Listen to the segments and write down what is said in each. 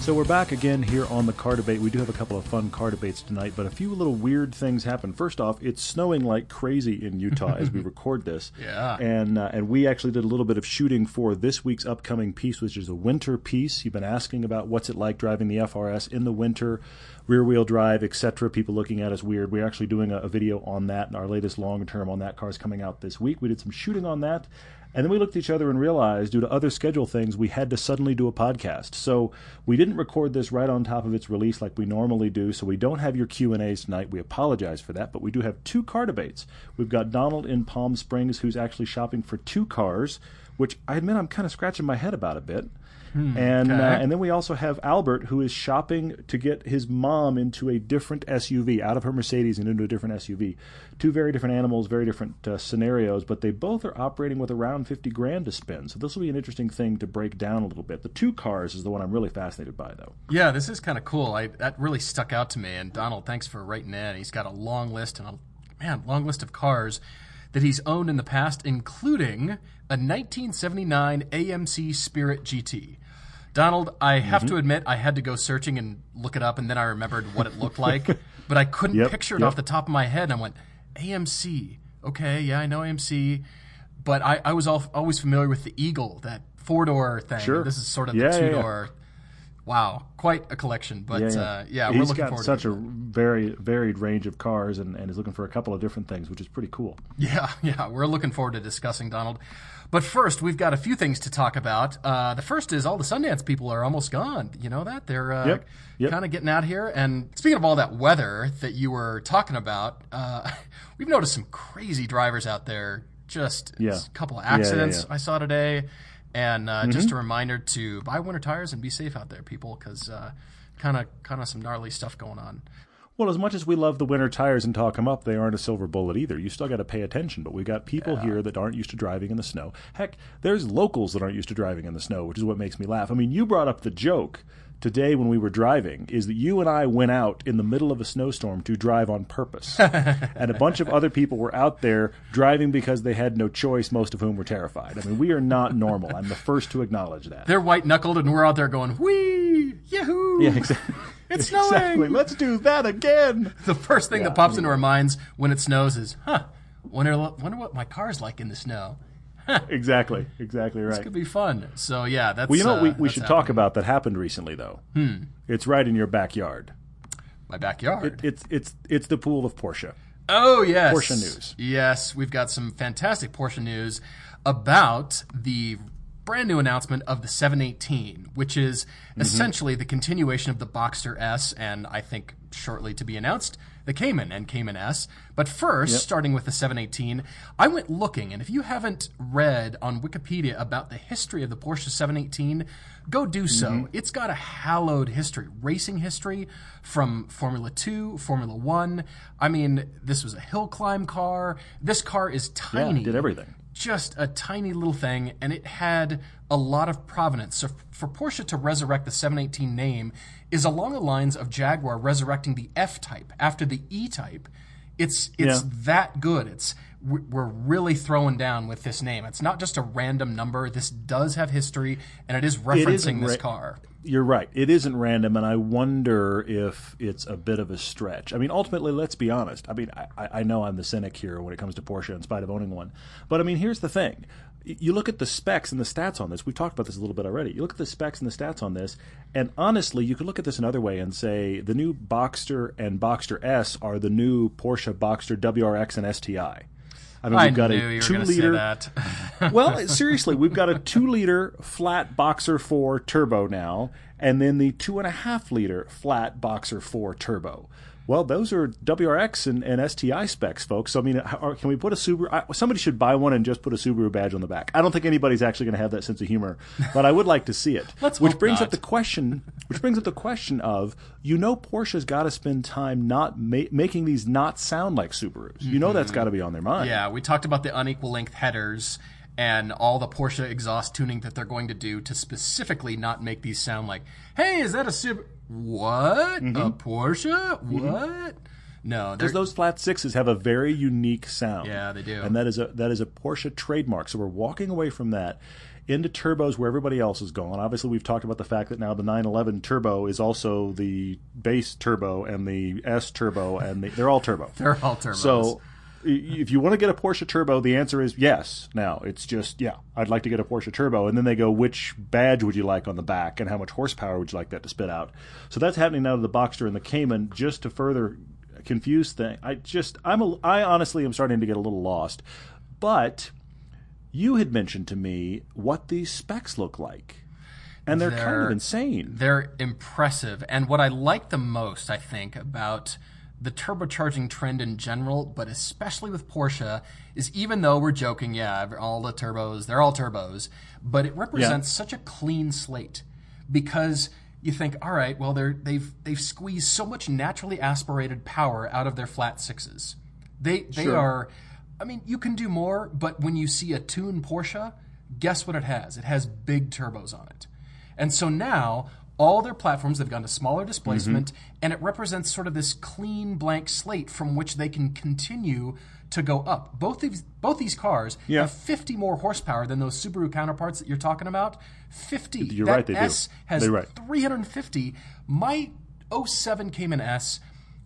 So we're back again here on the car debate. We do have a couple of fun car debates tonight, but a few little weird things happen. First off, it's snowing like crazy in Utah as we record this. Yeah. And uh, and we actually did a little bit of shooting for this week's upcoming piece, which is a winter piece. You've been asking about what's it like driving the FRS in the winter, rear wheel drive, etc. People looking at us weird. We're actually doing a, a video on that, and our latest long term on that car is coming out this week. We did some shooting on that. And then we looked at each other and realized, due to other schedule things, we had to suddenly do a podcast. So we didn't record this right on top of its release like we normally do. So we don't have your Q and A's tonight. We apologize for that, but we do have two car debates. We've got Donald in Palm Springs who's actually shopping for two cars, which I admit I'm kind of scratching my head about a bit. Hmm, and okay. uh, and then we also have Albert who is shopping to get his mom into a different SUV out of her Mercedes and into a different SUV. Two very different animals, very different uh, scenarios, but they both are operating with around 50 grand to spend. So this will be an interesting thing to break down a little bit. The two cars is the one I'm really fascinated by though. Yeah, this is kind of cool. I, that really stuck out to me. And Donald, thanks for writing in. He's got a long list and a man long list of cars that he's owned in the past, including a 1979 AMC Spirit GT. Donald, I have Mm-hmm. to admit, I had to go searching and look it up, and then I remembered what it looked like, but I couldn't Yep, picture it yep. off the top of my head. And I went, AMC. Okay, yeah, I know AMC, but I, I was al- always familiar with the Eagle, that four door thing. Sure. This is sort of Yeah, the yeah, two yeah. door. Wow, quite a collection. But yeah, uh, yeah we're He's looking got such to a very varied range of cars and, and is looking for a couple of different things, which is pretty cool. Yeah, yeah, we're looking forward to discussing Donald. But first, we've got a few things to talk about. Uh, the first is all the Sundance people are almost gone. You know that they're uh, Yep, yep. kind of getting out here. And speaking of all that weather that you were talking about, uh, we've noticed some crazy drivers out there. Just Yeah. a couple of Yeah, yeah, accidents yeah. I saw today, and uh, Mm-hmm. just a reminder to buy winter tires and be safe out there, people, because kind of kind of some gnarly stuff going on. Well, as much as we love the winter tires and talk them up, they aren't a silver bullet either. You still got to pay attention. But we got people here that aren't used to driving in the snow. Heck, there's locals that aren't used to driving in the snow, which is what makes me laugh. I mean, you brought up the joke today when we were driving is that you and I went out in the middle of a snowstorm to drive on purpose. and a bunch of other people were out there driving because they had no choice, most of whom were terrified. I mean, we are not normal. I'm the first to acknowledge that. They're white knuckled, and we're out there going, "Wee, yahoo!" yeah, exactly. It's snowing. Exactly. Let's do that again. the first thing that pops into our minds when it snows is, huh, wonder, wonder what my car's like in the snow. Exactly. Exactly right. This could be fun. So yeah, that's. Well, you know what we, uh, we that's should talk about that happened recently, though. Hmm. It's right in your backyard. My backyard. It's it's it's the pool of Porsche. oh yes. Porsche news. Yes, we've got some fantastic Porsche news about the brand new announcement of the 718, which is Mm-hmm. essentially the continuation of the Boxster S, and I think shortly to be announced the Cayman and Cayman S. But first, starting with the 718, I went looking, and if you haven't read on Wikipedia about the history of the Porsche 718, go do so. Mm-hmm. It's got a hallowed history, racing history from Formula 2, Formula 1. I mean, this was a hill climb car. This car is Yeah, tiny did everything. Just a tiny little thing, and it had a lot of provenance. So for Porsche to resurrect the 718 name is along the lines of Jaguar resurrecting the F type after the E type. It's it's Yeah. that good. It's we- we're really throwing down with this name. It's not just a random number. This does have history, and it is referencing isn't this car. You're right. It isn't random, and I wonder if it's a bit of a stretch. I mean, ultimately, let's be honest. I mean, I, I know I'm the cynic here when it comes to Porsche, in spite of owning one. But I mean, here's the thing: you look at the specs and the stats on this. We've talked about this a little bit already. You look at the specs and the stats on this, and honestly, you could look at this another way and say the new Boxster and Boxster S are the new Porsche Boxster WRX and STI. I mean, we've got a two going to say liter that. well, seriously, we've got a two liter flat Boxer 4 turbo now, and then the two and a half liter flat Boxer 4 turbo. Well, those are WRX and, and STI specs, folks. So, I mean, how, can we put a Subaru? I, somebody should buy one and just put a Subaru badge on the back. I don't think anybody's actually going to have that sense of humor, but I would like to see it. Let's which brings not. up the question. Which brings up the question of you know Porsche's got to spend time not ma- making these not sound like Subarus. You know that's mm-hmm. got to be on their mind. Yeah, we talked about the unequal length headers and all the Porsche exhaust tuning that they're going to do to specifically not make these sound like, "Hey, is that a Sub? What Mm-hmm. a Porsche? What? No, Because those flat sixes have a very unique sound. Yeah, they do. And that is a that is a Porsche trademark. So we're walking away from that into turbos where everybody else is going. Obviously, we've talked about the fact that now the 911 turbo is also the base turbo and the S turbo, and the, they're all turbo. they're all turbos. So if you want to get a Porsche turbo, the answer is yes. Now it's just yeah, I'd like to get a Porsche turbo, and then they go, which badge would you like on the back, and how much horsepower would you like that to spit out? So that's happening now to the Boxster and the Cayman, just to further confuse thing. I just I'm a, I honestly am starting to get a little lost, but you had mentioned to me what these specs look like, and they're, kind of insane. They're impressive. And what I like the most, I think, about the turbocharging trend in general, but especially with Porsche, is even though we're joking, yeah, all the turbos, they're all turbos, but it represents such a clean slate because you think, all right, well, they're, they've they've squeezed so much naturally aspirated power out of their flat sixes. They they Sure. are. I mean, you can do more, but when you see a tuned Porsche, guess what it has? It has big turbos on it. And so now all their platforms they've gone to smaller displacement and it represents sort of this clean blank slate from which they can continue to go up. Both these both these cars Yeah. have 50 more horsepower than those Subaru counterparts that you're talking about. 50. You're that right, they do. S has They're right. 350. My 07 Cayman S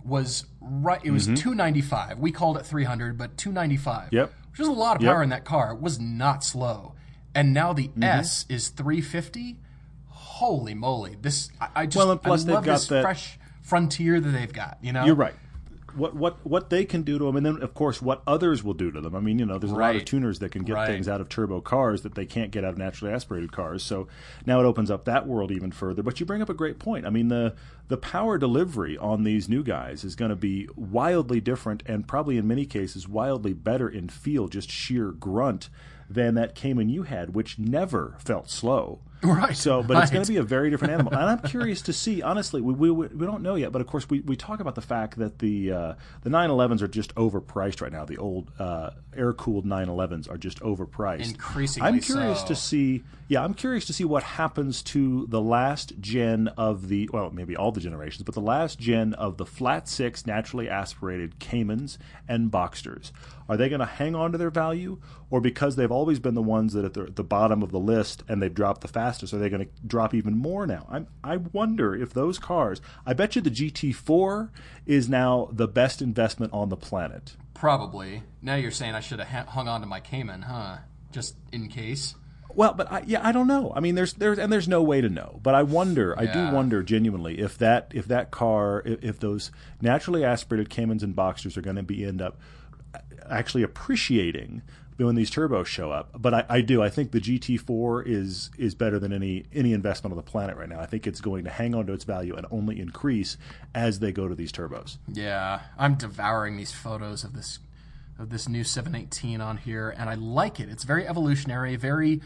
was right it was 295. We called it 300, but 295. Mm-hmm. Yep. Which is a lot of Yep. Mm-hmm. power in that car. It was not slow. And now the S is 350. Holy moly! This I, I just Well, and plus I they've love got this that- fresh frontier that they've got. You know, You're right. What what what they can do to them, and then of course what others will do to them. I mean, you know, there's a lot of tuners that can get Right. things out of turbo cars that they can't get out of naturally aspirated cars. So now it opens up that world even further. But you bring up a great point. I mean, the the power delivery on these new guys is going to be wildly different, and probably in many cases wildly better in feel, just sheer grunt, than that Cayman you had, which never felt slow. Right, So, but it's going to be a very different animal. and I'm curious to see. Honestly, we, we we don't know yet, but of course we, we talk about the fact that the uh, the 911s are just overpriced right now. The old uh, air cooled 911s are just overpriced. Increasingly I'm curious so. to see. Yeah, I'm curious to see what happens to the last gen of the well, maybe all the generations, but the last gen of the flat six naturally aspirated Caymans and Boxsters. Are they going to hang on to their value, or because they've always been the ones that are at the, the bottom of the list and they've dropped the fastest, are they going to drop even more now? I'm, I wonder if those cars. I bet you the GT4 is now the best investment on the planet. probably. Now you're saying I should have hung on to my Cayman, huh? Just in case. Well, but I, yeah, I don't know. I mean, there's there's and there's no way to know. But I wonder. I do wonder genuinely if that if that car if, if those naturally aspirated Caymans and Boxers are going to be end up uh, actually appreciating when these turbos show up. But I, I do. I think the GT4 is is better than any any investment on the planet right now. I think it's going to hang on to its value and only increase as they go to these turbos. Yeah, I'm devouring these photos of this of this new 718 on here, and I like it. It's very evolutionary, very.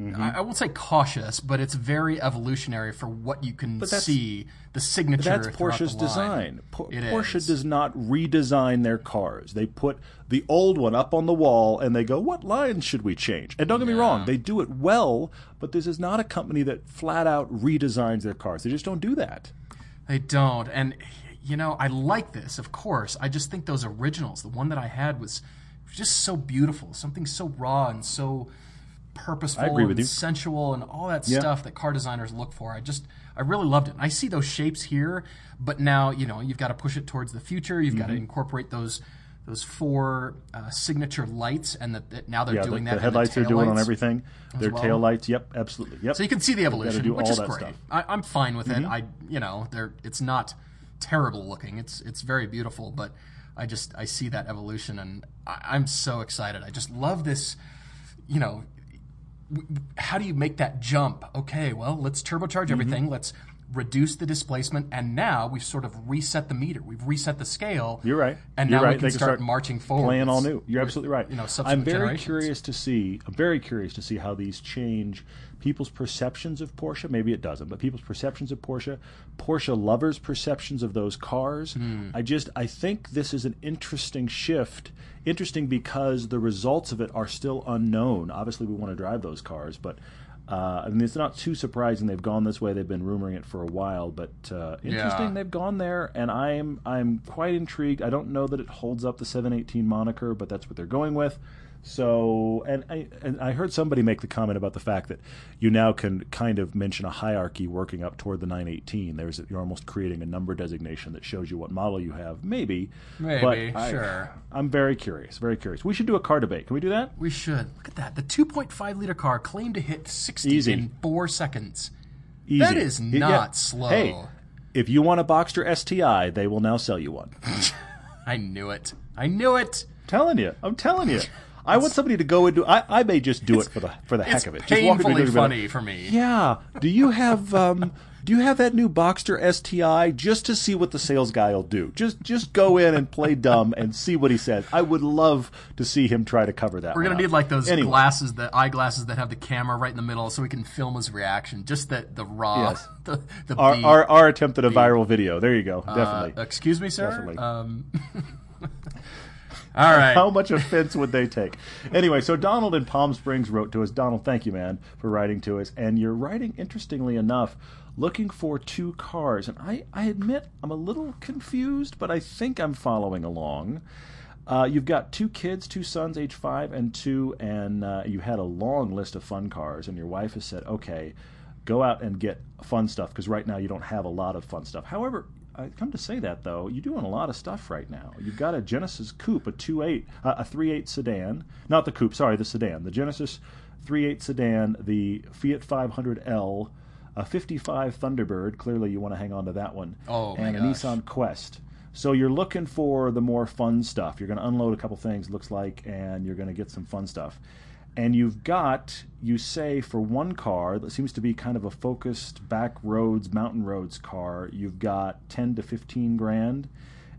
Mm-hmm. I, I won't say cautious, but it's very evolutionary for what you can see. The signature. That's Porsche's design. Po- Porsche is. does not redesign their cars. They put the old one up on the wall and they go, "What lines should we change?" And don't get me wrong, they do it well, but this is not a company that flat out redesigns their cars. They just don't do that. They don't. And, you know, I like this, of course. I just think those originals, the one that I had was just so beautiful, something so raw and so purposeful and you. sensual and all that Yeah. stuff that car designers look for. I just, I really loved it. And I see those shapes here, but now, you know, you've got to push it towards the future. You've Mm-hmm. got to incorporate those. Those four uh, signature lights, and that that now they're Yeah, the, doing the that. in headlights they're doing on everything. Their well. tail lights, yep, absolutely, yep. So you can see the evolution, which all is that great. stuff. Mm-hmm. I, I'm fine with it. I, you know, they're, it's not terrible looking. It's it's very beautiful, but I just I see that evolution, and I, I'm so excited. I just love this. You know, how do you make that jump? Okay, well, let's turbocharge Mm-hmm. everything. Let's reduced the displacement, and now we've sort of reset the meter. We've reset the scale. You're right. And You're now right. we can They start, marching forward. Playing all new. You're absolutely right. you know, I'm very curious to see. I'm very curious to see how these change people's perceptions of Porsche. Maybe it doesn't, but people's perceptions of Porsche, Porsche lovers' perceptions of those cars. Hmm. I just I think this is an interesting shift. Interesting because the results of it are still unknown. Obviously, we want to drive those cars, but. Uh, I mean, it's not too surprising they've gone this way. They've been rumoring it for a while, but uh, interesting Yeah. they've gone there, and I'm I'm quite intrigued. I don't know that it holds up the 718 moniker, but that's what they're going with. So, and I and I heard somebody make the comment about the fact that you now can kind of mention a hierarchy working up toward the 918. There's you're almost creating a number designation that shows you what model you have. Maybe, Maybe, but I- sure. I'm very curious, very curious. We should do a car debate. Can we do that? We should. Look at that. The 2.5 liter car claimed to hit 60 Easy. in four seconds. Easy. That is Yeah. not slow. Hey, if you want a Boxster STI, they will now sell you one. I knew it. I knew it. I'm telling you. I'm telling you. I want somebody to go into. I, I may just do it for the for the heck of it. Just walk into painfully the door and be funny like, for me. Yeah. Do you have um Do you have that new Boxster STI just to see what the sales guy will do? Just just go in and play dumb and see what he says. I would love to see him try to cover that. We're gonna need up. like those Anyway. glasses, the eyeglasses that have the camera right in the middle, so we can film his reaction. Just the the raw, Yes. the the Our, beat. our our attempt at a viral video. There you go. Definitely. Uh, excuse me, sir. Definitely. Um, all right. How much offense would they take? Anyway, so Donald in Palm Springs wrote to us. Donald, thank you, man, for writing to us. And you're writing, interestingly enough, looking for two cars. And I, I admit I'm a little confused, but I think I'm following along. Uh, you've got two kids, two sons, age five and two, and uh, you had a long list of fun cars. And your wife has said, okay, go out and get fun stuff because right now you don't have a lot of fun stuff. However, I come to say that though, you're doing a lot of stuff right now. You've got a Genesis Coupe, a 2.8, uh, a 3.8 sedan, not the coupe, sorry, the sedan, the Genesis three eight sedan, the Fiat 500L, a 55 Thunderbird. Clearly, you want to hang on to that one. Oh, and a gosh. Nissan Quest. So you're looking for the more fun stuff. You're going to unload a couple things, looks like, and you're going to get some fun stuff. And you've got, you say, for one car that seems to be kind of a focused back roads, mountain roads car, you've got 10 to 15 grand.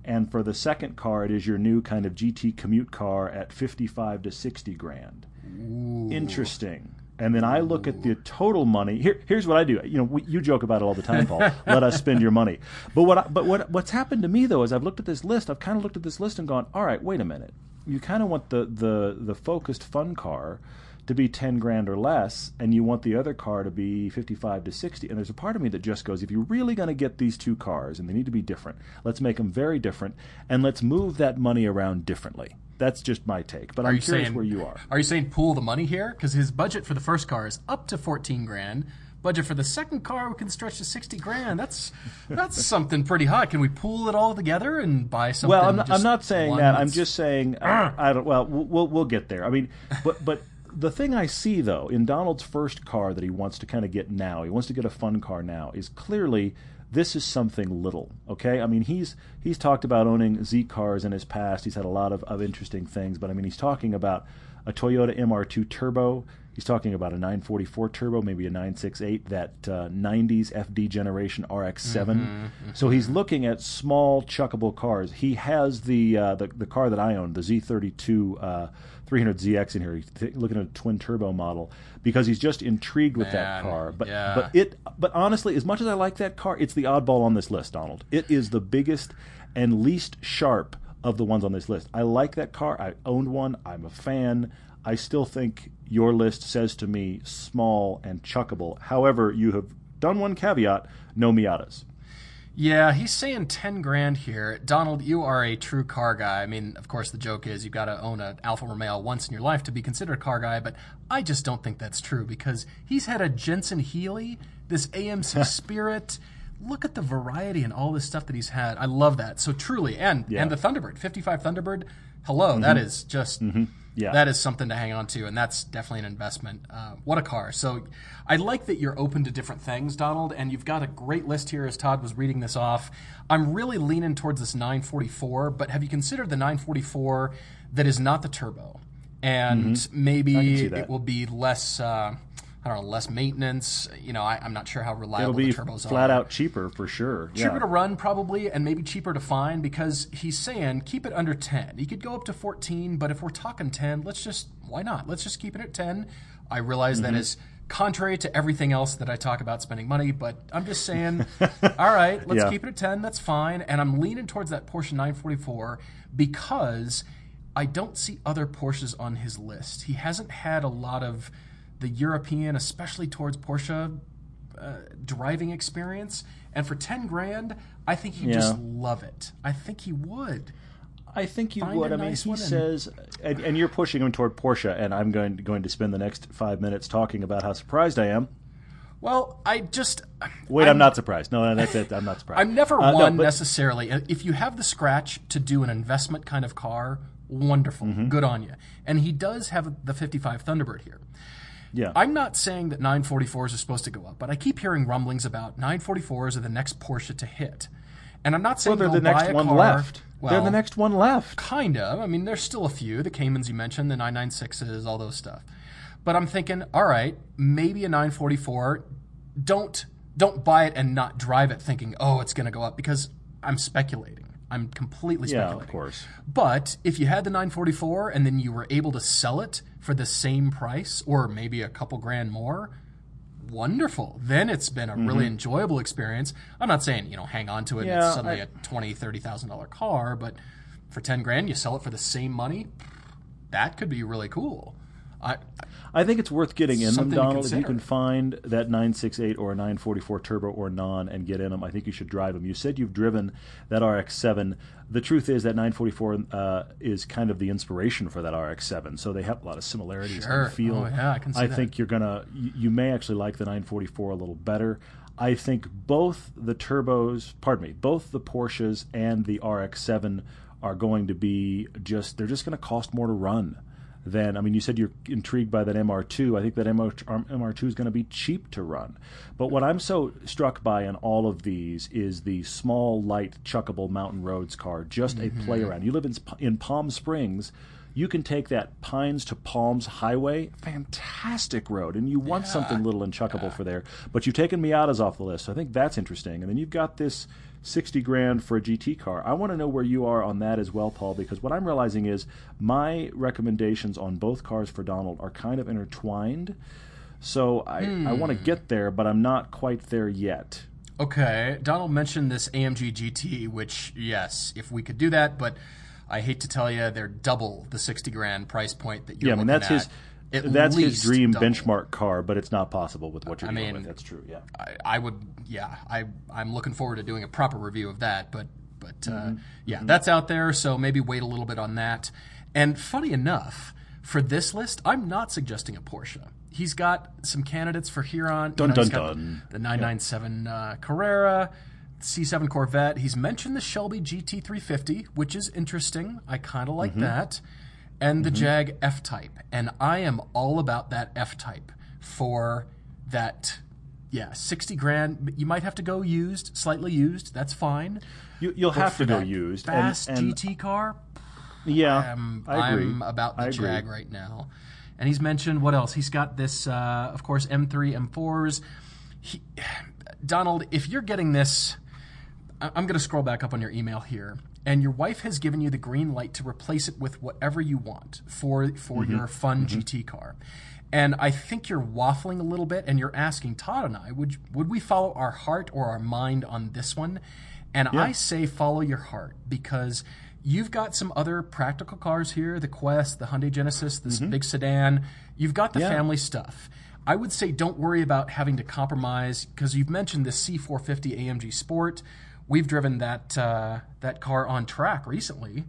And for the second car, it is your new kind of GT commute car at 55 to 60 grand. Interesting. And then I look at the total money. Here, here's what I do. You know, we, you joke about it all the time, Paul. Let us spend your money. But what? I, but what? What's happened to me though is I've looked at this list. I've kind of looked at this list and gone, all right, wait a minute. You kind of want the the the focused fun car to be ten grand or less, and you want the other car to be fifty-five to sixty. And there's a part of me that just goes, if you're really going to get these two cars, and they need to be different, let's make them very different, and let's move that money around differently. That's just my take. But Are I'm you curious saying where you are. Are you saying pool the money here? Because his budget for the first car is up to 14 grand. Budget for the second car we can stretch to 60 grand. That's that's something pretty hot. Can we pool it all together and buy something? Well, I'm not, I'm not saying that. I'm just saying I, uh, I don't. Well, we'll we'll- we'll get there. I mean, but but the thing I see though in Donald's first car that he wants to kind of get now, he wants to get a fun car now, is clearly this is something little. Okay, I mean he's he's talked about owning Z cars in his past. He's had a lot of, of interesting things, but I mean he's talking about a Toyota MR2 Turbo. He's talking about a 944 turbo, maybe a 968, that uh, 90s FD generation RX-7. So he's looking at small, chuckable cars. He has the uh, the, the car that I own, the Z32 uh, 300ZX in here. He's th- looking at a twin turbo model because he's just intrigued with that car. But yeah. but it but honestly, as much as I like that car, it's the oddball on this list, Donald. It is the biggest and least sharp of the ones on this list. I like that car. I owned one. I'm a fan. I still think your list says to me small and chuckable. However, you have done one caveat: no Miatas. Yeah, he's saying 10 grand here. Donald, you are a true car guy. I mean, of course, the joke is you've got to own an Alfa Romeo once in your life to be considered a car guy, but I just don't think that's true because he's had a Jensen Healey, this AMC Spirit. Look at the variety and all this stuff that he's had. I love that. So truly, and Yeah. and the Thunderbird, 55 Thunderbird. Hello, that mm-hmm. is just mm-hmm. Yeah. that is something to hang on to, and that's definitely an investment. Uh, what a car! So, I like that you're open to different things, Donald, and you've got a great list here. As Todd was reading this off, I'm really leaning towards this 944. But have you considered the 944 that is not the turbo, and Mm-hmm. Maybe can see that. it will be less. Uh, I don't know, less maintenance. You know, I, am not sure how reliable It'll be the turbos are. flat are. out cheaper for sure. Cheaper yeah. to run probably, and maybe cheaper to find because he's saying keep it under 10. He could go up to 14, but if we're talking 10, let's just why not? Let's just keep it at 10. I realize Mm-hmm. that is contrary to everything else that I talk about spending money, but I'm just saying, all right, let's Yeah. keep it at 10. That's fine. And I'm leaning towards that Porsche 944 because I don't see other Porsches on his list. He hasn't had a lot of the European, especially towards Porsche uh, driving experience. And for 10 grand, I think he'd just love it. I think he would. I think you Find would. I mean, nice he and- says, and, and you're pushing him toward Porsche, and I'm going going to spend the next five minutes talking about how surprised I am. Well, I just. Wait, I'm, not surprised. No, that's it. I'm not surprised. I'm never Uh, no, one but- necessarily. If you have the scratch to do an investment kind of car, wonderful, Mm-hmm. good on you. And he does have the 55 Thunderbird here. Yeah, I'm not saying that 944s are supposed to go up, but I keep hearing rumblings about 944s are the next Porsche to hit. And I'm not well, saying they're they'll the next one car- left. Well, they're the next one left. Kind of. I mean, there's still a few. The Caymans you mentioned, the 996s, all those stuff. But I'm thinking, all right, maybe a 944. Don't don't buy it and not drive it thinking, oh, it's going to go up because I'm speculating. I'm completely Yeah, speculating. of course. But if you had the 944 and then you were able to sell it for the same price or maybe a couple grand more, wonderful. Then it's been a really enjoyable experience. I'm not saying, you know, hang on to it and Mm-hmm. Yeah, it's suddenly I- a twenty, thirty thousand dollar car, but for ten grand you sell it for the same money, that could be really cool. I I think it's worth getting in them, Something Donald. If you can find that 968 or a 944 turbo or non and get in them, I think you should drive them. You said you've driven that RX-7. The truth is that 944 uh, is kind of the inspiration for that RX-7, so they have a lot of similarities Sure. in feel. Oh, yeah, I can see I that. think you're gonna. You, you may actually like the 944 a little better. I think both the turbos, pardon me, both the Porsches and the RX-7 are going to be just. They're just going to cost more to run than I mean, you said you're intrigued by that MR2. I think that MR, MR2 um, is going to be cheap to run. But what I'm so struck by in all of these is the small, light, chuckable mountain roads car, just a mm-hmm. play around. You live in in Palm Springs. You can take that Pines to Palms highway, fantastic road, and you want something little and chuckable for there. But you've taken Miatas off the list, so I think that's interesting. And then you've got this 60 grand for a GT car. I want to know where you are on that as well, Paul, because what I'm realizing is my recommendations on both cars for Donald are kind of intertwined. So I, I want to hmm. get there, but I'm not quite there yet. Okay, Donald mentioned this AMG GT, which yes, if we could do that, but I hate to tell you, they're double the sixty grand price point that you're Yeah, I mean that's his at. At that's his dream double. benchmark car, but it's not possible with what you're I dealing mean, with. That's true. Yeah. I, I would, yeah, I I'm looking forward to doing a proper review of that, but but uh, Mm-hmm. yeah, that's out there, so maybe wait a little bit on that. And funny enough, for this list, I'm not suggesting a Porsche. He's got some candidates for Huron. Dun, you know, dun, got dun. The 997 uh, Carrera, C7 Corvette. He's mentioned the Shelby GT350, which is interesting. I kind of like Mm-hmm. that. And the Jag F Type. And I am all about that F Type for that, yeah, 60 grand. You might have to go used, slightly used. That's fine. You, you'll have to go used. Fast and, and GT car, yeah, I'm, I agree. I'm about the I agree. Jag right now. And he's mentioned what else? He's got this, uh, of course, M3, M4s. He, Donald, if you're getting this, I- I'm going to scroll back up on your email here, and your wife has given you the green light to replace it with whatever you want for for Mm-hmm. your fun GT car. And I think you're waffling a little bit, and you're asking Todd and I, would would we follow our heart or our mind on this one? And I say follow your heart because you've got some other practical cars here: the Quest, the Hyundai Genesis, this big sedan. You've got the Mm-hmm. Yeah. family stuff. I would say don't worry about having to compromise because you've mentioned the C450 AMG Sport. We've driven that uh, that car on track recently.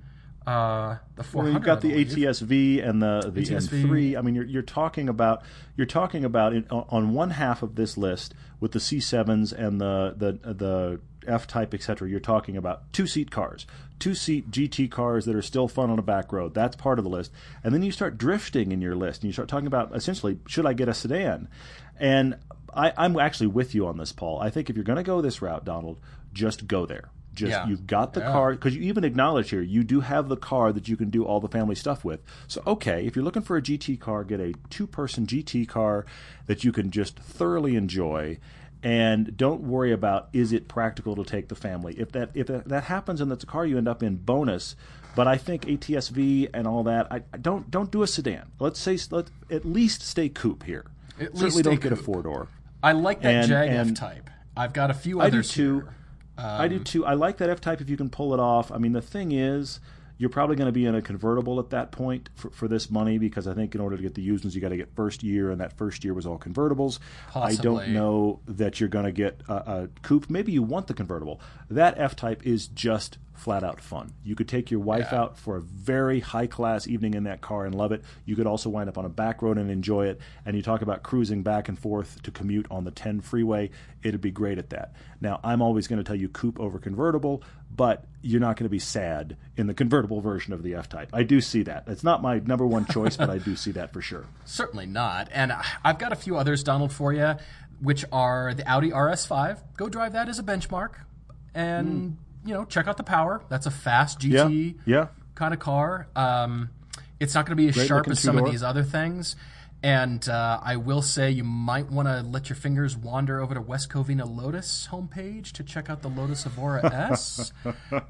Uh, the 400. Well, you've got the. ATSV and the the ATSV. M3. I mean, you're you're talking about you're talking about in, on one half of this list with the C7s and the the the F type, etc. You're talking about two seat cars, two seat GT cars that are still fun on a back road. That's part of the list. And then you start drifting in your list, and you start talking about essentially, should I get a sedan? And I, I'm actually with you on this, Paul. I think if you're going to go this route, Donald, just go there Just Yeah. you've got the Yeah. car because you even acknowledge here you do have the car that you can do all the family stuff with. So okay, if you're looking for a GT car, get a two-person GT car that you can just thoroughly enjoy. And don't worry about is it practical to take the family. If that if that, happens and that's a car you end up in, bonus. But I think ATSV and all that, I, I don't don't do a sedan. Let's say let at least stay coupe here. At Certainly don't get a four door. I like that And- Jag and- F type. I've got a few I do others too. here. I Um, do too. I like that F type if you can pull it off. I mean, the thing is, you're probably going to be in a convertible at that point for, for this money because I think in order to get the used ones, you got to get first year, and that first year was all convertibles. Possibly. I don't know that you're going to get a, a coupe. Maybe you want the convertible. That F type is just flat out fun. You could take your wife Yeah. out for a very high class evening in that car and love it. You could also wind up on a back road and enjoy it. And you talk about cruising back and forth to commute on the 10 freeway, it'd be great at that. Now, I'm always going to tell you coupe over convertible, but you're not going to be sad in the convertible version of the F Type. I do see that. It's not my number one choice, but I do see that for sure. Certainly not. And I've got a few others, Donald, for you, which are the Audi RS5. Go drive that as a benchmark, and you know check out the power. That's a fast Hmm. Yeah, GT yeah. kind of car. Um, it's not going to be as Great sharp as some of these other things. And uh, I will say you might want to let your fingers wander over to West Covina Lotus homepage to check out the Lotus Evora S.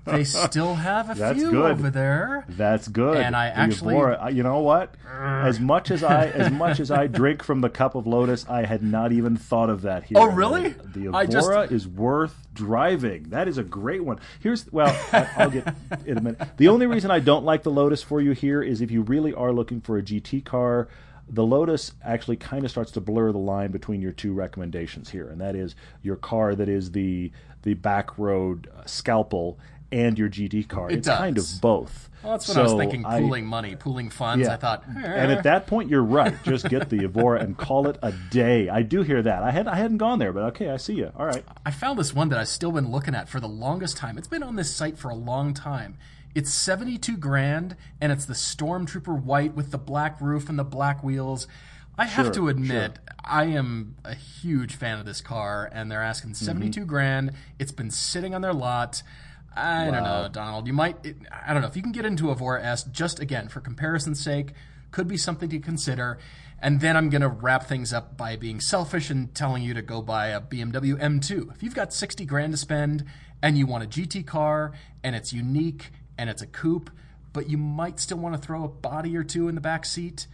they still have a That's few good. over there. That's good. And I The actually- Evora, you know what? As much as I, as much as I drink from the cup of Lotus, I had not even thought of that here. Oh, really? The Evora just- is worth driving. That is a great one. Here's well, I- I'll get in a minute. The only reason I don't like the Lotus for you here is if you really are looking for a GT car. The Lotus actually kind of starts to blur the line between your two recommendations here, and that is your car that is the the back road uh, scalpel and your GT car. It it's kind of both. Well, that's when I was So thinking I- pooling money, pooling funds. I thought, and at that point, you're right. Just get the Evora and call it a day. I do hear that. I had I hadn't gone there, but okay, I see you. All right. I found this one that I've still been looking at for the longest time. It's been on this site for a long time. It's 72 grand and it's the Stormtrooper white with the black roof and the black wheels. I have Sure, to admit, I am a huge fan of this car and they're asking Mm-hmm. 72 grand. It's been sitting on their lot. I don't know, Donald. You might, it, I don't know, if you can get into a Evora S, just again, for comparison's sake, could be something to consider. And then I'm going to wrap things up by being selfish and telling you to go buy a BMW M2. If you've got 60 grand to spend and you want a GT car and it's unique and it's a coupe, but you might still want to throw a body or two in the back seat,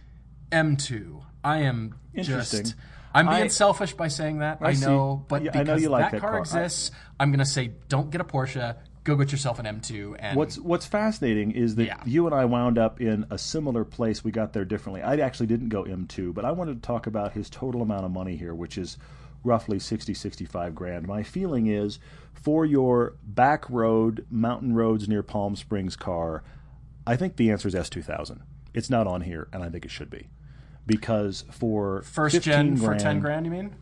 M2. I am just. I'm being I- selfish by saying that. I, see. know, but Yeah, I because know you like that, that car, car. I- exists, I'm going to say don't get a Porsche. Go get yourself an M2. And What's What's fascinating is that Yeah. you and I wound up in a similar place. We got there differently. I actually didn't go M2, but I wanted to talk about his total amount of money here, which is roughly 60, 65 grand. My feeling is for your back road, mountain roads near Palm Springs car, I think the answer is S2000. It's not on here, and I think it should be. Because for first 15 gen for 10 grand, you mean?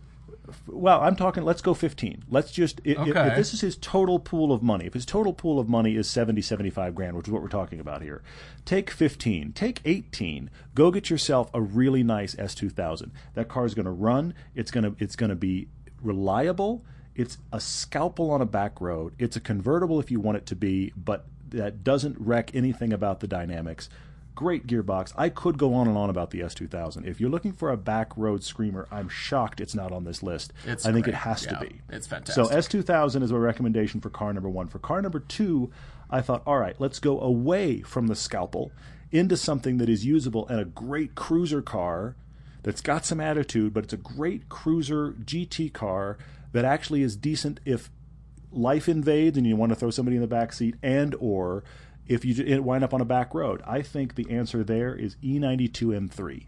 well, I'm talking. Let's go 15. Let's just. i- i- If, Okay. this is his total pool of money, if his total pool of money is 70, 75 grand, which is what we're talking about here, take 15, take 18. Go get yourself a really nice S2000. That car is going to run. It's going to. It's going to be reliable. It's a scalpel on a back road. It's a convertible if you want it to be, but that doesn't wreck anything about the dynamics. Great gearbox. I could go on and on about the S2000. If you're looking for a back road screamer, I'm shocked it's not on this list. It's I think it has Yeah, to be. it's fantastic. So. S2000 is a recommendation for car number one. For car number two, I thought, all right, let's go away from the scalpel into something that is usable and a great cruiser car that's got some attitude, but it's a great cruiser GT car that actually is decent if life invades and you want to throw somebody in the back seat and or if you wind up on a back road. I think the answer there is E e92 m3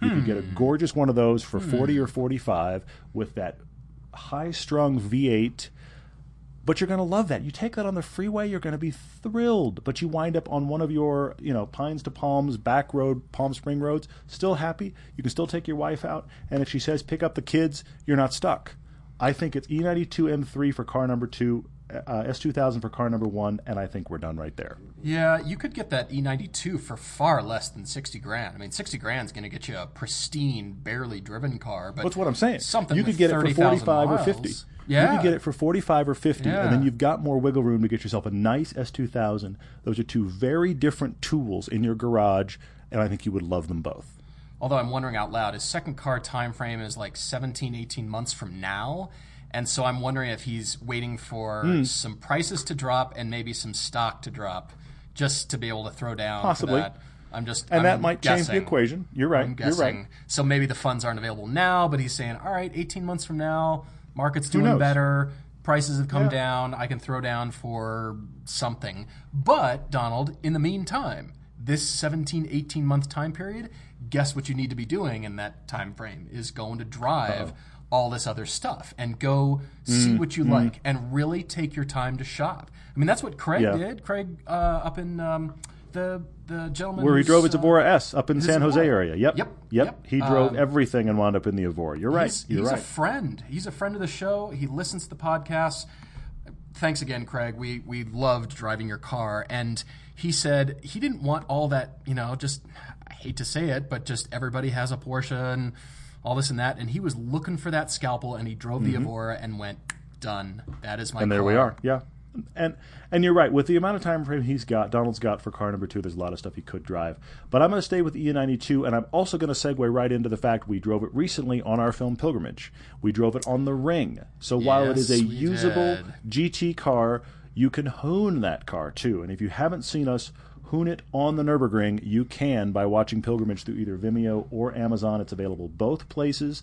you can get a hmm. gorgeous one of those for hmm. 40 or 45 with that high strung v8 but you're going to love that. You take that on the freeway you're going to be thrilled but you wind up on one of your you know pines to palms back road palm spring roads still happy you can still take your wife out and if she says pick up the kids you're not stuck I think it's E92 M3 for car number two. uh, S2000 for car number one, and I think we're done right there. Yeah, you could get that E92 for far less than 60 grand. I mean, 60 grand is going to get you a pristine, barely driven car. But That's what I'm saying. Something you could get it for 30,000 45 or 50. Yeah. You could get it for 45 or 50, and then you've got more wiggle room to get yourself a nice S2000. Those are two very different tools in your garage, and I think you would love them both. Although I'm wondering out loud, his second car time frame is like 17, 18 months from now. And so I'm wondering if he's waiting for Hmm. some prices to drop and maybe some stock to drop just to be able to throw down. Possibly. that. I'm just And I'm that might change the equation. You're right. I'm You're right. So maybe the funds aren't available now, but he's saying, all right, 18 months from now, market's doing better, prices have come Yeah. down, I can throw down for something. But, Donald, in the meantime, this 17, 18 month time period, guess what you need to be doing in that time frame is going to drive all this other stuff and go see Mm, what you like and really take your time to shop. I mean, that's what Craig Yeah. did. Craig uh, up in um, the the gentleman Where he drove his uh, Evora S up in San Jose Evora. area. Yep. Yep, Yep. yep. He drove Um, everything and wound up in the Evora. You're right. He's, You're he's right. a friend. He's a friend of the show. He listens to the podcast. Thanks again, Craig. We we loved driving your car, and he said he didn't want all that. You know, just hate to say it, but just everybody has a Porsche and all this and that, and he was looking for that scalpel, and he drove the Evora and went done. That is my. Mm-hmm. and there we are. Yeah. And and you're right. With the amount of time frame he's got, Donald's got for car number two, there's a lot of stuff he could drive. But I'm going to stay with the E92, and I'm also going to segue right into the fact we drove it recently on our film pilgrimage. We drove it on the Ring. So while it is a usable did. GT car, you can hoon that car too. And if you haven't seen us hoon it on the Nürburgring, you can by watching Pilgrimage through either Vimeo or Amazon. It's available both places.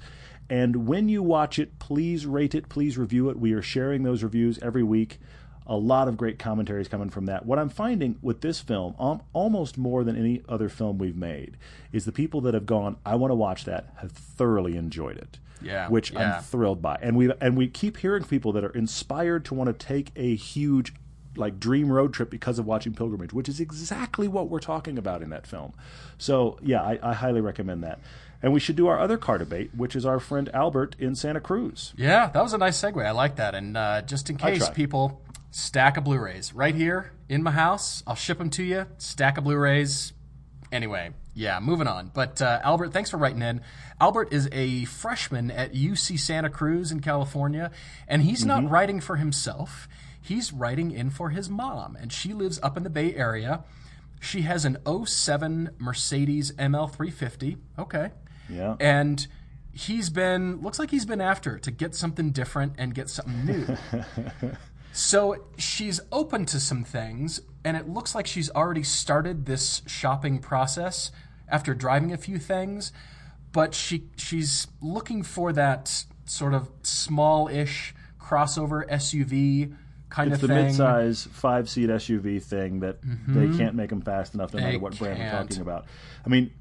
And when you watch it, please rate it, please review it. We are sharing those reviews every week. A lot of great commentaries coming from that. What I'm finding with this film, um, almost more than any other film we've made, is the people that have gone, I want to watch that, have thoroughly enjoyed it. Yeah, Which yeah. I'm thrilled by. And we and we keep hearing people that are inspired to want to take a huge like dream road trip because of watching Pilgrimage, which is exactly what we're talking about in that film. So yeah, I, I highly recommend that. And we should do our other car debate, which is our friend Albert in Santa Cruz. Yeah, that was a nice segue. I like that. And uh, just in case, people, stack of Blu-rays right here in my house. I'll ship them to you. Stack of Blu-rays. Anyway, yeah, moving on. But uh, Albert, thanks for writing in. Albert is a freshman at UC Santa Cruz in California, and he's not writing for himself. He's writing in for his mom, and she lives up in the Bay Area. She has an 07 Mercedes ML350. Okay. Yeah. And he's been looks like he's been after to get something different and get something new. so she's open to some things and it looks like she's already started this shopping process after driving a few things, but she she's looking for that sort of small-ish crossover SUV kind It's of the thing. mid-size five-seat SUV thing that they mm-hmm. can't make them fast enough, no They matter what brand we're talking about. I mean,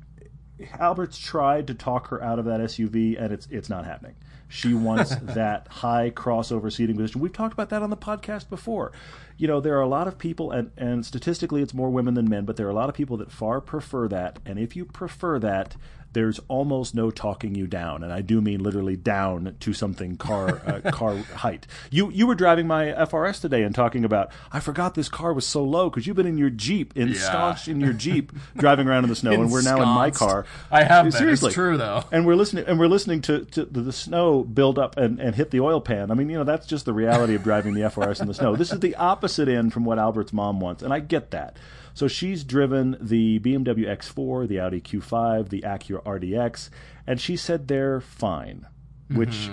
Albert's tried to talk her out of that SUV, and it's it's not happening. She wants that high crossover seating position. We've talked about that on the podcast before. You know, there are a lot of people, and, and statistically, it's more women than men, but there are a lot of people that far prefer that. And if you prefer that, there's almost no talking you down, and I do mean literally down to something car uh, car height. You you were driving my FRS today and talking about I forgot this car was so low because you've been in your Jeep, ensconced in your Jeep, driving around in the snow, and we're now in my car. I have been. It's seriously true, though. and we're listening and we're listening to, to the, the snow build up and, and hit the oil pan. I mean, you know, that's just the reality of driving the FRS in the snow. This is the opposite end from what Albert's mom wants, and I get that. So she's driven the BMW X4, the Audi Q5, the Acura RDX, and she said they're fine. Which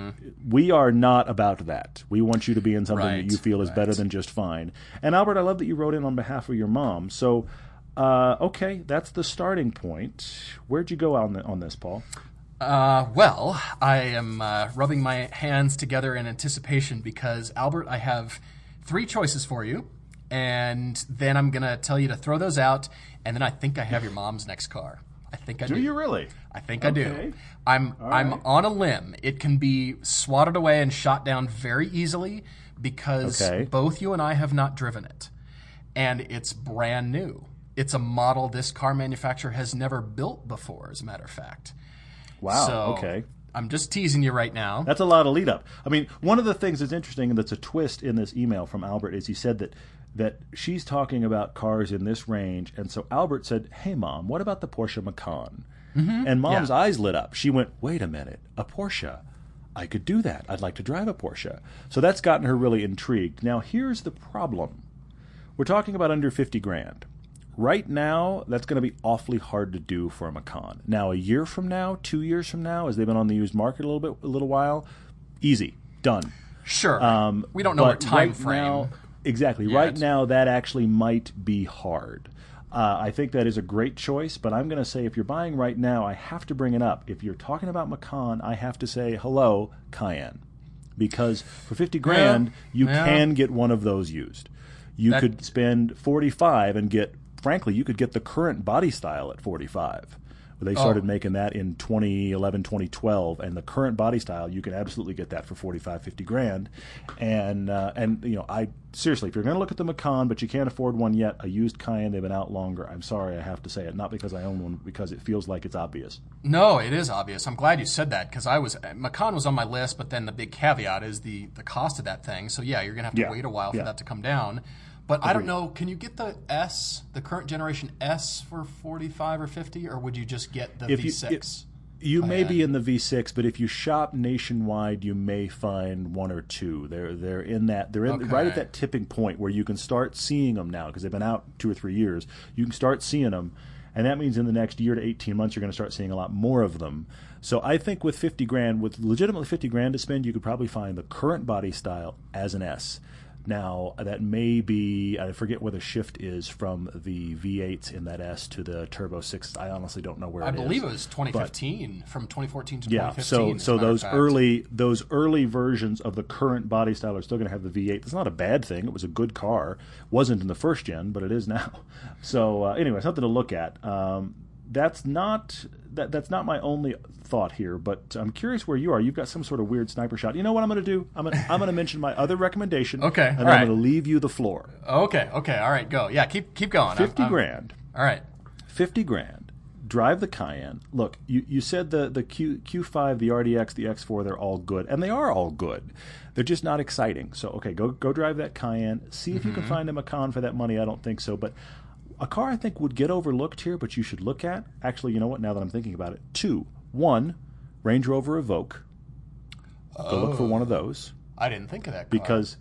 we are not about that. We want you to be in something Mm-hmm. Right, that you feel is right. better than just fine. And Albert, I love that you wrote in on behalf of your mom. So, uh, okay, that's the starting point. Where'd you go on the, on this, Paul? Uh, well, I am uh, rubbing my hands together in anticipation because, Albert, I have three choices for you. And then I'm going to tell you to throw those out. And then I think I have your mom's next car. I think I do. Do you really? I think I Okay. do. I'm I'm on a limb. It can be swatted away and shot down very easily because Okay. both you and I have not driven it. And it's brand new. It's a model this car manufacturer has never built before, as a matter of fact. Wow. So, okay. I'm just teasing you right now. That's a lot of lead up. I mean, one of the things that's interesting and that's a twist in this email from Albert is he said that that she's talking about cars in this range, and so Albert said, "Hey, mom, what about the Porsche Macan?" Mm-hmm. And mom's Yeah. eyes lit up. She went, "Wait a minute, a Porsche." I could do that. I'd like to drive a Porsche. So that's gotten her really intrigued. Now, here's the problem. We're talking about under 50 grand. Right now, that's going to be awfully hard to do for a Macan. Now, a year from now, two years from now, as they've been on the used market a little bit, a little while, easy, done. Sure. Um, we don't know our time right frame. Now, exactly. Right now, that actually might be hard. Uh, I think that is a great choice, but I'm going to say if you're buying right now, I have to bring it up. If you're talking about Macan, I have to say hello, Cayenne, because for 50 grand, you Yeah. can get one of those used. You That- could spend 45 and get, frankly, you could get the current body style at 45. They started Oh. making that in 2011, 2012, and the current body style, you can absolutely get that for 45, 50 grand. And uh, and you know, I seriously, if you're going to look at the Macan, but you can't afford one yet, a used Cayenne, they've been out longer. I'm sorry, I have to say it, not because I own one, because it feels like it's obvious. No, it is obvious. I'm glad you said that because I was Macan was on my list, but then the big caveat is the the cost of that thing. So yeah, you're gonna have to Yeah. wait a while for Yeah. that to come down. But I don't know. Can you get the S, the current generation S, for 45 or 50, or would you just get the If V6? You may be in the V6, but if you shop nationwide, you may find one or two. They're they're in that they're in, Okay. right at that tipping point where you can start seeing them now because they've been out two or three years. You can start seeing them, and that means in the next year to eighteen months, you're going to start seeing a lot more of them. So I think with fifty grand, with legitimately fifty grand to spend, you could probably find the current body style as an S. Now that may be I forget where the shift is from the V8s in that S to the Turbo Six. I honestly don't know where I it is. believe it was 2015, from 2014 to Yeah, 2015. so as a so matter those early those early versions of the current body style are still going to have the V8. It's not a bad thing. It was a good car. wasn't in the first gen, but it is now. So uh, anyway, something to look at. Um, that's not that that's not my only thought here, but I'm curious where you are. You've got some sort of weird sniper shot. You know what I'm going to do? I'm going I'm going to mention my other recommendation. Okay, and I'm going to leave you the floor. Okay, okay, all right, go. Yeah, keep keep going. I'm- 50 I'm- grand. All right. 50 grand drive the cayenne look you, you said the, the Q, q5 the rdx the x4 they're all good and they are all good they're just not exciting so okay go go drive that cayenne see if you can mm-hmm. find them a macan for that money i don't think so but a car i think would get overlooked here but you should look at actually you know what now that i'm thinking about it two one range rover evoque go look for one of those oh, I didn't think of that. Car. because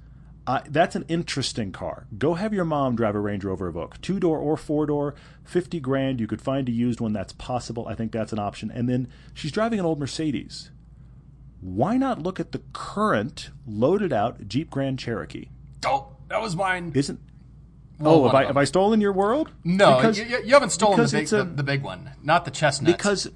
I, that's an interesting car. Go have your mom drive a Range Rover Evoque, two door or four door, fifty grand. You could find a used one that's possible. I think that's an option. And then she's driving an old Mercedes. Why not look at the current loaded out Jeep Grand Cherokee? oh, that was mine. Isn't Well, oh one have I have. I stolen your world? No, because, you, you- you haven't stolen the big, a- the, the big one, not the chestnut. because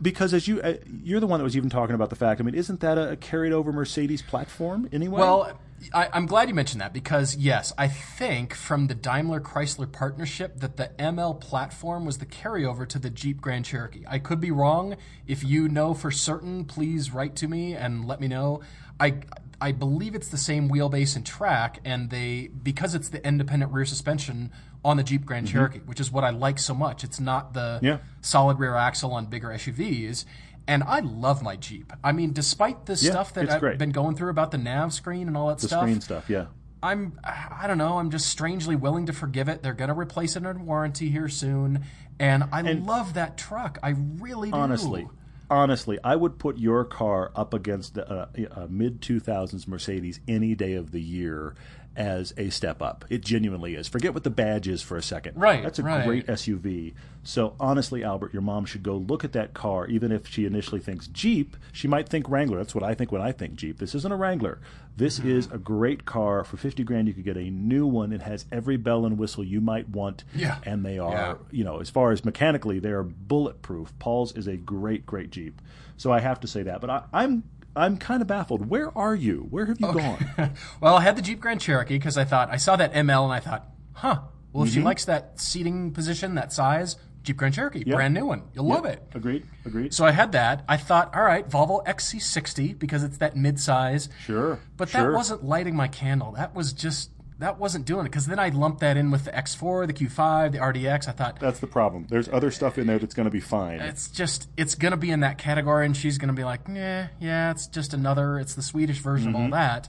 because as you uh, you're the one that was even talking about the fact. I mean, isn't that a, a carried over Mercedes platform anyway? Well, I, I'm glad you mentioned that because yes, I think from the Daimler Chrysler partnership that the ML platform was the carryover to the Jeep Grand Cherokee. I could be wrong. If you know for certain, please write to me and let me know. I I believe it's the same wheelbase and track, and they because it's the independent rear suspension on the Jeep Grand Cherokee, which is what I like so much. It's not the Mm-hmm. Yeah. solid rear axle on bigger SUVs. And I love my Jeep. I mean, despite the Yeah, stuff that I've great. been going through about the nav screen and all that the stuff, screen stuff, yeah. I'm I don't know. I'm just strangely willing to forgive it. They're going to replace it under warranty here soon, and I love that truck. I really do. honestly honestly i would put your car up against the uh, uh, mid 2000s mercedes any day of the year as a step up it genuinely is forget what the badge is for a second Right, that's a right. great suv so honestly albert your mom should go look at that car even if she initially thinks jeep she might think wrangler that's what i think when i think jeep this isn't a wrangler this Mm-hmm. is a great car for 50 grand you could get a new one it has every bell and whistle you might want Yeah. and they are Yeah. you know, as far as mechanically, they are bulletproof. Paul's is a great, great Jeep. So I have to say that. But I, I'm I'm kind of baffled. Where are you? Where have you gone? well, I had the Jeep Grand Cherokee because I thought I saw that ML and I thought, huh. Well, Mm-hmm. if she likes that seating position, that size, Jeep Grand Cherokee, brand new one, you'll love it. Agreed. Agreed. So I had that. I thought, all right, Volvo XC60 because it's that midsize. sure. But sure. that wasn't lighting my candle. That was just that wasn't doing it because then I lumped that in with the X4, the Q5, the RDX. I thought That's the problem. There's other stuff in there that's going to be fine. it's just it's gonna be in that category, and she's gonna be like, yeah, yeah, it's just another, it's the Swedish version of all mm-hmm. that.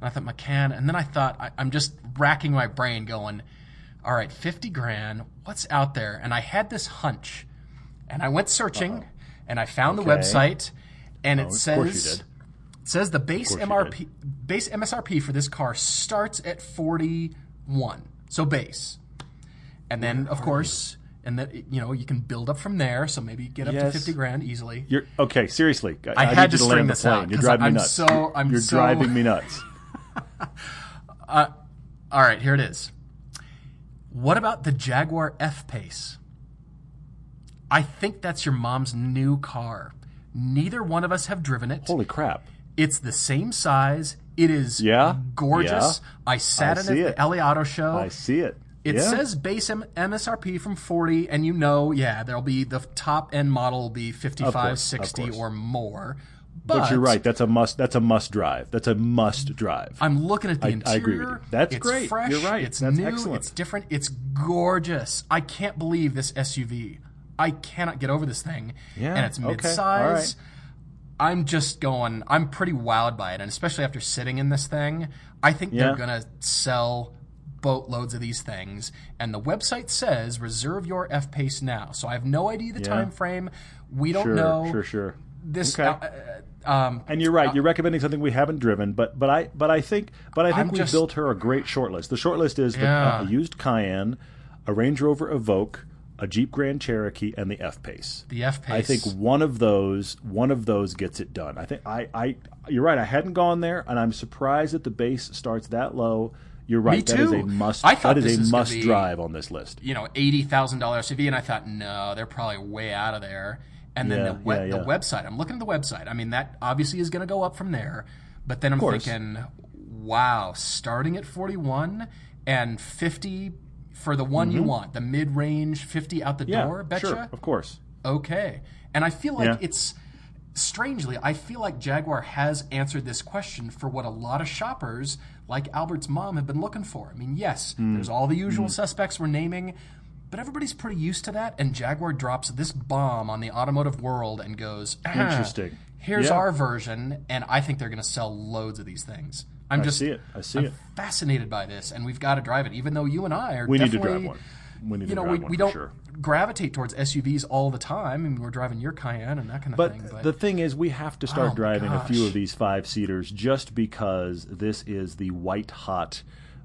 And I thought Macan, and then I thought I, I'm just racking my brain, going, all right, fifty grand, what's out there? And I had this hunch, and I went searching, and I found the website, and it oh, of says. Course you did. It says the base MRP base MSRP for this car starts at 41. So base. And then of course and that you know you can build up from there so maybe get up Yes. to 50 grand easily. You're okay. Seriously, I need had to land string the this plane. out, You're driving I'm me nuts. so- You're- I'm You're so- driving me nuts. Uh, all right, here it is. What about the Jaguar F-Pace? I think that's your mom's new car. Neither one of us have driven it. Holy crap! It's the same size. It is Yeah, gorgeous. yeah. I sat I in it it. at the LA Auto Show. I see it. It yeah. says base M- MSRP from 40, and you know, yeah, there'll be the top end model will be 55, course, 60 or more. But, but you're right. That's a must. That's a must drive. That's a must drive. I'm looking at the I- interior. I agree with you. That's it's great. Fresh, You're right. It's That's new. excellent. It's different. It's gorgeous. I can't believe this SUV. I cannot get over this thing. Yeah, And it's okay, midsize. all right. I'm just going. I'm pretty wowed by it, and especially after sitting in this thing, I think Yeah. they're gonna sell boatloads of these things. And the website says reserve your F pace now. So I have no idea the time frame. We don't sure, know sure, sure. this. Okay. Uh, um, And you're right. You're recommending something we haven't driven, but but I but I think but I think we built her a great shortlist. The shortlist is the, uh, a used Cayenne, a Range Rover Evoque, a Jeep Grand Cherokee, and the F Pace. the F pace. I think one of those one of those gets it done. I think I, I you're right. I hadn't gone there, and I'm surprised that the base starts that low. You're right. That is too. a must. I thought that this is a was must be- drive on this list. you know, eighty thousand dollar SUV, and I thought, no, they're probably way out of there. And then Yeah, the, we- yeah, the website, I'm looking at the website. I mean, that obviously is going to go up from there. But then I'm thinking, wow, starting at 41 and 50 for the one you want, the mid range, 50 out the Mm-hmm. Yeah, door, betcha? sure, of course. okay. And I feel like Yeah. it's strangely, I feel like Jaguar has answered this question for what a lot of shoppers, like Albert's mom, have been looking for. I mean, yes, Hmm. there's all the usual suspects we're naming, but everybody's pretty used to that. And Jaguar drops this bomb on the automotive world and goes, "Ah, Interesting. Here's Yeah. our version, and I think they're going to sell loads of these things. I'm I just see it. I see I'm it. fascinated by this, and we've got to drive it. Even though you and I are We need to drive one. We need you to know, drive we, one we don't sure. gravitate towards SUVs all the time. I mean, we're driving your Cayenne and that kind of But, thing. But the thing is, we have to start Oh driving a few of these five seaters just because this is the white hot,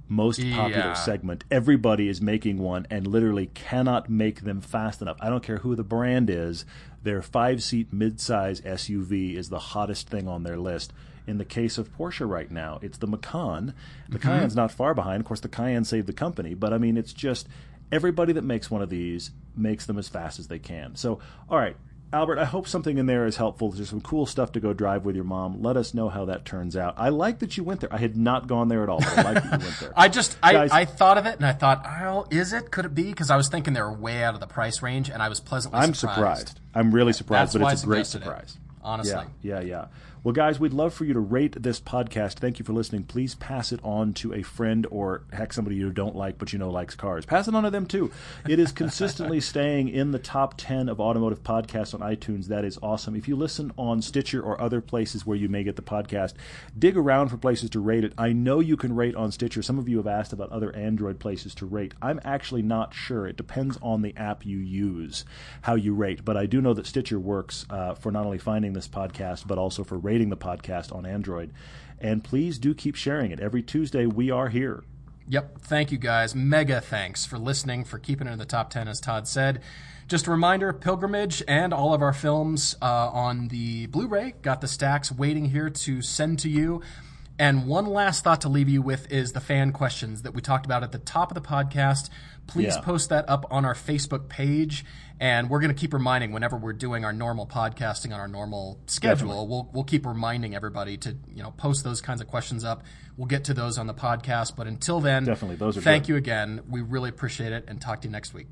most popular Yeah. segment. Everybody is making one and literally cannot make them fast enough. I don't care who the brand is. Their five seat midsize SUV is the hottest thing on their list. In the case of Porsche right now, it's the Macan. The Mm-hmm. Cayenne's not far behind. Of course, the Cayenne saved the company, but I mean, it's just everybody that makes one of these makes them as fast as they can. So, all right, Albert, I hope something in there is helpful. There's some cool stuff to go drive with your mom. Let us know how that turns out. I like that you went there. I had not gone there at all, but I like that you went there. I just I, Guys- I thought of it and I thought, oh, is it? Could it be? Because I was thinking they were way out of the price range, and I was pleasantly I'm surprised. surprised. I'm really surprised, That's but it's a great suggested it, surprise. honestly. Yeah, yeah, yeah. Well, guys, we'd love for you to rate this podcast. Thank you for listening. Please pass it on to a friend or, heck, somebody you don't like but you know likes cars. Pass it on to them too. It is consistently staying in the top 10 of automotive podcasts on iTunes. That is awesome. If you listen on Stitcher or other places where you may get the podcast, dig around for places to rate it. I know you can rate on Stitcher. Some of you have asked about other Android places to rate. I'm actually not sure. It depends on the app you use, how you rate. But I do know that Stitcher works uh, for not only finding this podcast, but also for rating the podcast on Android. And please do keep sharing it. Every Tuesday, we are here. Yep. Thank you guys. Mega thanks for listening, for keeping it in the top 10, as Todd said. Just a reminder Pilgrimage and all of our films uh, on the Blu ray got the stacks waiting here to send to you. And one last thought to leave you with is the fan questions that we talked about at the top of the podcast. Please Yeah. post that up on our Facebook page. And we're going to keep reminding whenever we're doing our normal podcasting on our normal schedule. Definitely. We'll, we'll keep reminding everybody to you know post those kinds of questions up. We'll get to those on the podcast. But until then, Definitely, those are thank good. you again. We really appreciate it and talk to you next week.